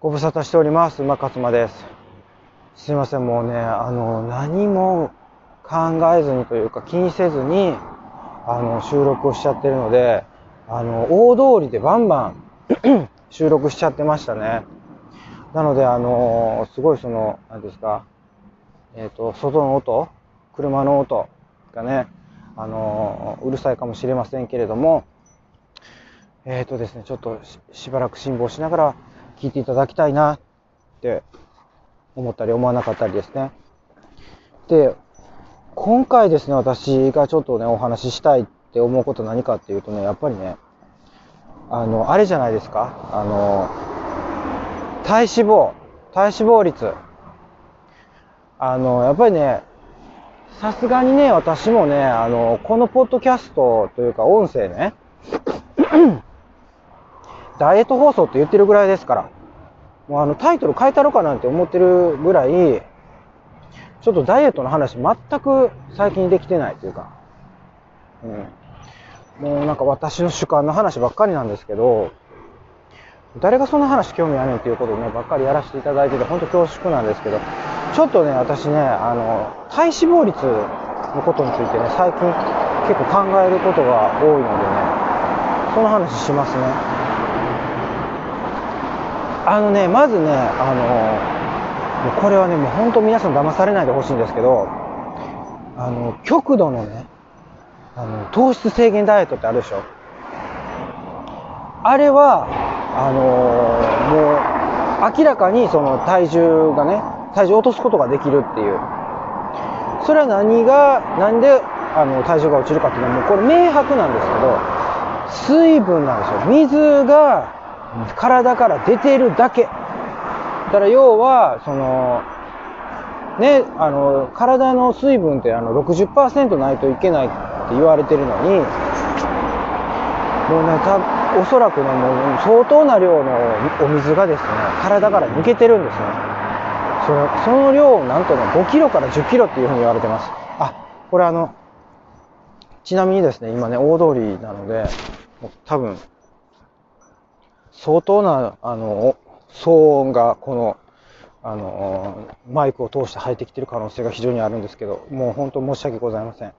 ご無沙汰しております。馬勝間です。すいません、もうね、あの、何も考えずにというか気にせずに、あの、収録をしちゃってるので、あの、大通りでバンバン 収録しちゃってましたね。なので、あの、すごいその、何ですか、えっ、と、外の音、車の音がね、あの、うるさいかもしれませんけれども、えっ、とですね、ちょっとしばらく辛抱しながら聞いていただきたいなって思ったり思わなかったりですね。で、今回ですね、私がちょっとね、お話ししたいって思うこと何かっていうとね、やっぱりね、あの、あれじゃないですか、あの、体脂肪、体脂肪率。あの、やっぱりね、さすがにね、私もね、あの、このポッドキャストというか音声ね、ダイエット放送って言ってるぐらいですから、もうあのタイトル変えたろかなんて思ってるぐらい、ちょっとダイエットの話全く最近できてないというか、うん。もうなんか私の主観の話ばっかりなんですけど、誰がそんな話興味あるねんっていうことをね、ばっかりやらせていただいてて、本当恐縮なんですけど、ちょっとね、私ね、あの、体脂肪率のことについてね、最近結構考えることが多いのでね、その話しますね。あのね、まずね、あの、もうこれはね、もう本当皆さん騙されないでほしいんですけど、あの、極度のね、あの、糖質制限ダイエットってあるでしょ？あれは、あのもう、明らかにその体重がね、体重を落とすことができるっていう。それは何が、なんで、あの、体重が落ちるかっていうのはもうこれ明白なんですけど、水分なんですよ。水が体から出てるだけ。だから要は、その、ね、あの、体の水分ってあの60%ないといけないって言われてるのに、もうね、たおそらくね、もう相当な量のお水がですね、体から抜けてるんですね。そのその量を、なんとね、5キロから10キロっていうふうに言われてます。あ、これあの、ちなみにですね、今ね、大通りなので、多分、相当な、あの、騒音が、この、あの、マイクを通して入ってきてる可能性が非常にあるんですけど、もう本当申し訳ございません。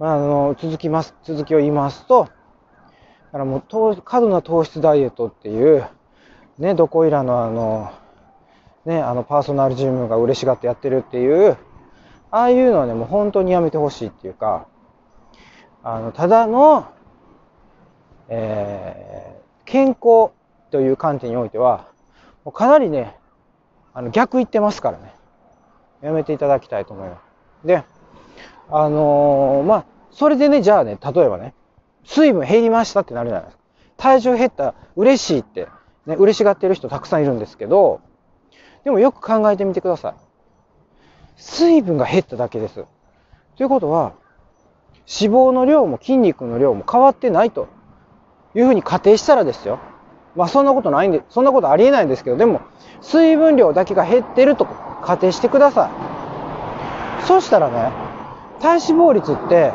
あの、続きます、続きを言いますと、だからもう、過度な糖質ダイエットっていう、ね、どこいらのあの、ね、あの、パーソナルジムが嬉しがってやってるっていう、ああいうのはね、もう本当にやめてほしいっていうか、あの、ただの、えー、健康という観点においては、もうかなりね、あの逆言ってますからね。やめていただきたいと思います。で、あのー、まあ、それでね、じゃあね、例えばね、水分減りましたってなるじゃないですか。体重減った、嬉しいって、ね、嬉しがってる人たくさんいるんですけど、でもよく考えてみてください。水分が減っただけです。ということは、脂肪の量も筋肉の量も変わってないというふうに仮定したらですよ。まあそんなことないんで、そんなことありえないんですけど、でも水分量だけが減ってると仮定してください。そしたらね、体脂肪率って、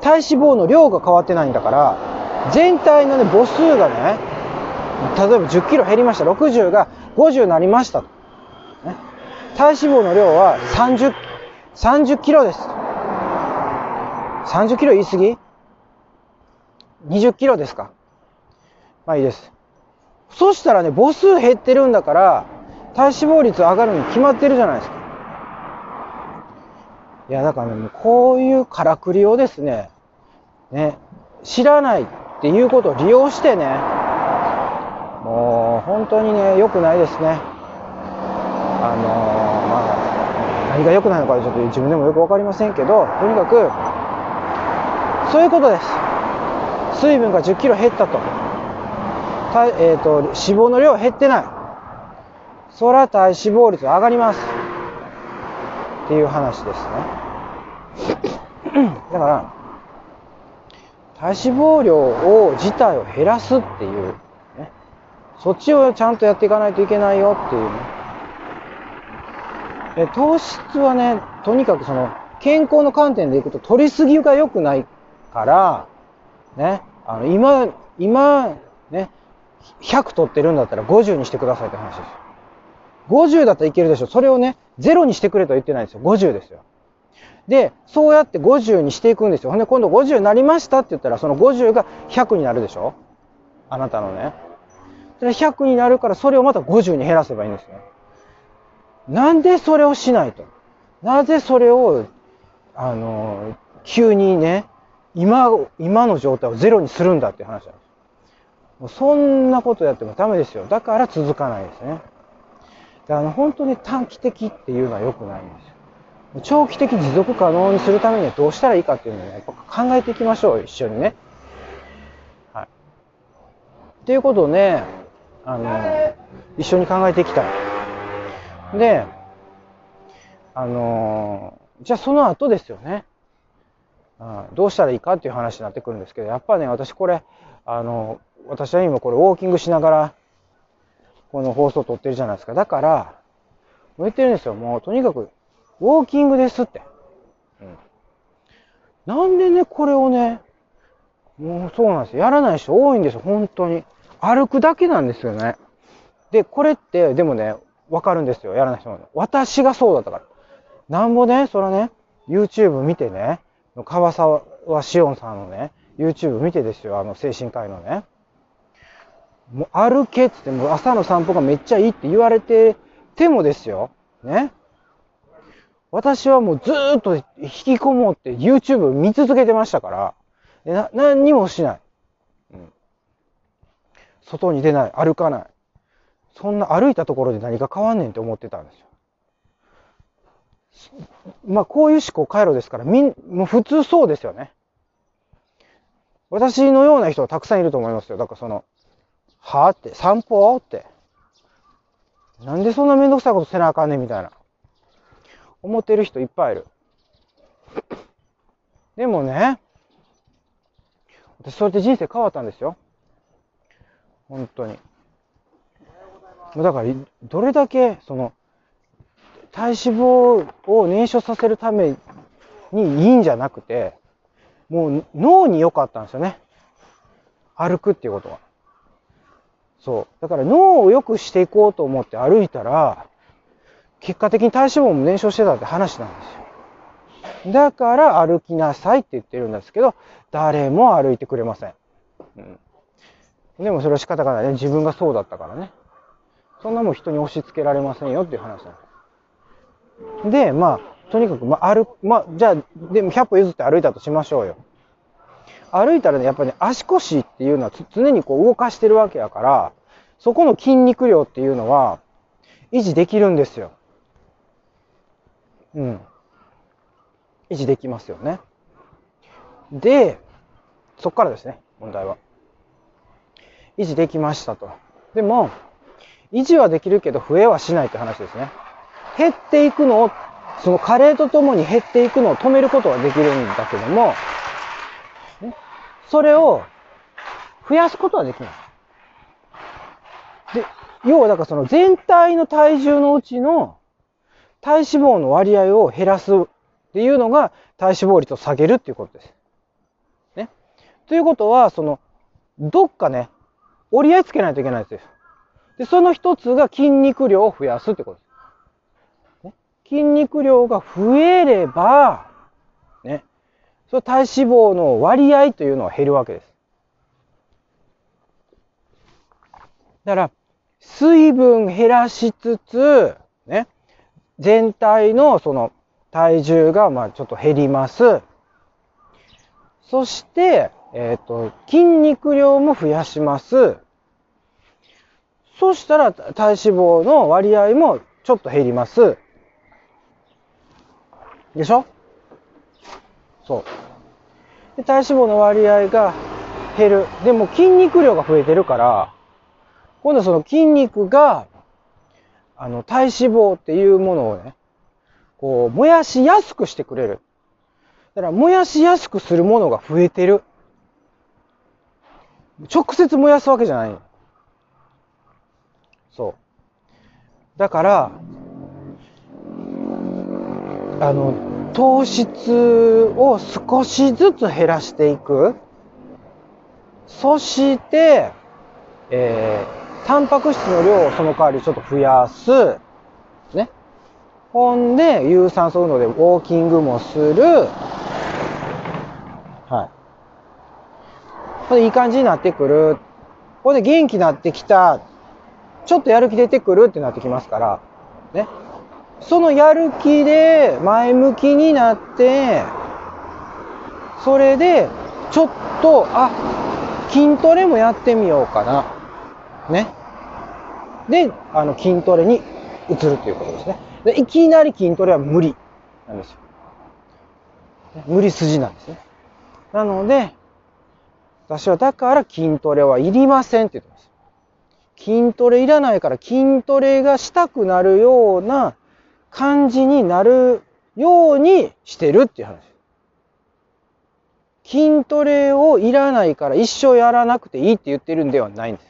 体脂肪の量が変わってないんだから、全体のね、母数がね、例えば10キロ減りました。60が50になりました。ね、体脂肪の量は30、30キロです。30キロ言い過ぎ？?20 キロですかまあいいです。そしたらね、母数減ってるんだから、体脂肪率上がるに決まってるじゃないですか。いや、だからね、こういうからくりをですね、ね、知らないっていうことを利用してね、もう本当にね、良くないですね。あの、まあ、何が良くないのかちょっと自分でもよくわかりませんけど、とにかく、そういうことです。水分が10キロ減ったと。えーと、脂肪の量減ってない。そら体脂肪率上がります。っていう話ですね。だから、体脂肪量を自体を減らすっていう、ね、そっちをちゃんとやっていかないといけないよっていうね。え糖質はね、とにかくその、健康の観点でいくと取りすぎが良くないから、ね、あの、今、今、ね、100取ってるんだったら50にしてくださいって話ですよ。50だったらいけるでしょ。それをね、0にしてくれとは言ってないですよ。50ですよ。で、そうやって50にしていくんですよ。ほんで、今度50になりましたって言ったら、その50が100になるでしょあなたのね。で100になるから、それをまた50に減らせばいいんですよ。なんでそれをしないと？なぜそれを、あの、急にね、今、今の状態をゼロにするんだっていう話なんです。もうそんなことやってもダメですよ。だから続かないですね。あの、本当に短期的っていうのは良くないんですよ。長期的持続可能にするためにはどうしたらいいかっていうのをね、考えていきましょう、一緒にね。はい。っていうことをね、あの、一緒に考えていきたい。で、あの、じゃあその後ですよね。うん、どうしたらいいかっていう話になってくるんですけど、やっぱね、私これ、あの、私は今これウォーキングしながら、この放送を撮ってるじゃないですか。だから、もう言ってるんですよ。もうとにかくウォーキングですって。うん。なんでね、これをね、もうそうなんですよ。やらない人多いんですよ、本当に。歩くだけなんですよね。で、これって、でもね、わかるんですよ、やらない人も。私がそうだったから。なんぼね、それね、YouTube 見てね、川沢志音さんのね、YouTube 見てですよ、あの精神科医のね。もう歩けっつって、もう朝の散歩がめっちゃいいって言われててもですよ、ね。私はもうずーっと引きこもって YouTube 見続けてましたから、な、何にもしない。うん。外に出ない、歩かない。そんな歩いたところで何が変わんねんって思ってたんですよ。まあ、こういう思考回路ですから、みん、もう普通そうですよね。私のような人はたくさんいると思いますよ。だからその、はぁって、散歩って。なんでそんなめんどくさいことせなあかんねんみたいな。思ってる人いっぱいいる。でもね、私そうやって人生変わったんですよ。本当に。だから、どれだけ、その、体脂肪を燃焼させるためにいいんじゃなくて、もう脳に良かったんですよね。歩くっていうことは。そう。だから脳を良くしていこうと思って歩いたら、結果的に体脂肪も燃焼してたって話なんですよ。だから歩きなさいって言ってるんですけど、誰も歩いてくれません。うん。でもそれは仕方がないね。自分がそうだったからね。そんなもん人に押し付けられませんよっていう話なんです。で、まあ、とにかく、まあ、歩、まあ、じゃあ、でも100歩譲って歩いたとしましょうよ。歩いたらね、やっぱり、ね、足腰っていうのは常にこう動かしてるわけやから、そこの筋肉量っていうのは維持できるんですよ。うん。維持できますよね。で、そこからですね、問題は。維持できましたと。でも、維持はできるけど増えはしないって話ですね。減っていくのを、その加齢とともに減っていくのを止めることはできるんだけども、それを増やすことはできない。で、要はだからその全体の体重のうちの体脂肪の割合を減らすっていうのが体脂肪率を下げるっていうことです。ね。ということは、その、どっかね、折り合いつけないといけないですよ。で、その一つが筋肉量を増やすってことです。筋肉量が増えれば、ね、その体脂肪の割合というのは減るわけです。だから、水分減らしつつ、ね、全体のその体重がまあちょっと減ります。そして、えっ、ー、と、筋肉量も増やします。そしたら体脂肪の割合もちょっと減ります。でしょ？そう。で体脂肪の割合が減る。でも筋肉量が増えてるから、今度はその筋肉があの、体脂肪っていうものをね、こう、燃やしやすくしてくれる。だから、燃やしやすくするものが増えてる。直接燃やすわけじゃない。そう。だから、あの、糖質を少しずつ減らしていく。そして、えー、タンパク質の量をその代わりちょっと増やす。ね。ほんで、有酸素運動でウォーキングもする。はい。ほんで、いい感じになってくる。ほんで、元気になってきた。ちょっとやる気出てくるってなってきますから。ね。そのやる気で前向きになって、それで、ちょっと、あ、筋トレもやってみようかな。ね。で、あの、筋トレに移るということですね。でいきなり筋トレは無理なんですよ。無理筋なんですね。なので、私はだから筋トレはいりませんって言ってます。筋トレいらないから筋トレがしたくなるような感じになるようにしてるっていう話。筋トレをいらないから一生やらなくていいって言ってるんではないんです。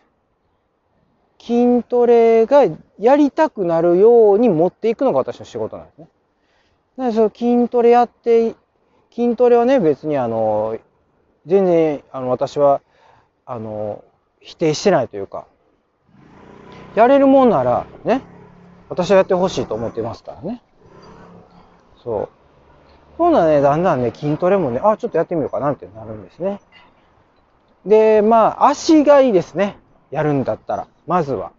筋トレがやりたくなるように持っていくのが私の仕事なんですね。なのでその筋トレやって、筋トレはね、別にあの、全然あの私はあの、否定してないというか、やれるもんならね、私はやってほしいと思ってますからね。そう。そうなね、だんだんね、筋トレもね、あ、ちょっとやってみようかなってなるんですね。で、まあ、足がいいですね。やるんだったら。まずは。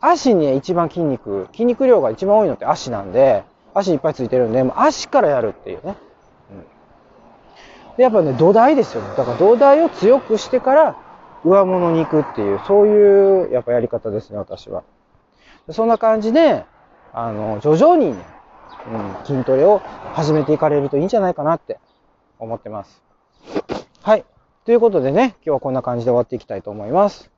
足に、ね、一番筋肉、筋肉量が一番多いのって足なんで、足いっぱいついてるんで、もう足からやるっていうね。うん。で、やっぱね、土台ですよね。だから土台を強くしてから、上物に行くっていう、そういう、やっぱやり方ですね、私は。そんな感じで、あの、徐々にね、うん、筋トレを始めていかれるといいんじゃないかなって思ってます。はい。ということでね、今日はこんな感じで終わっていきたいと思います。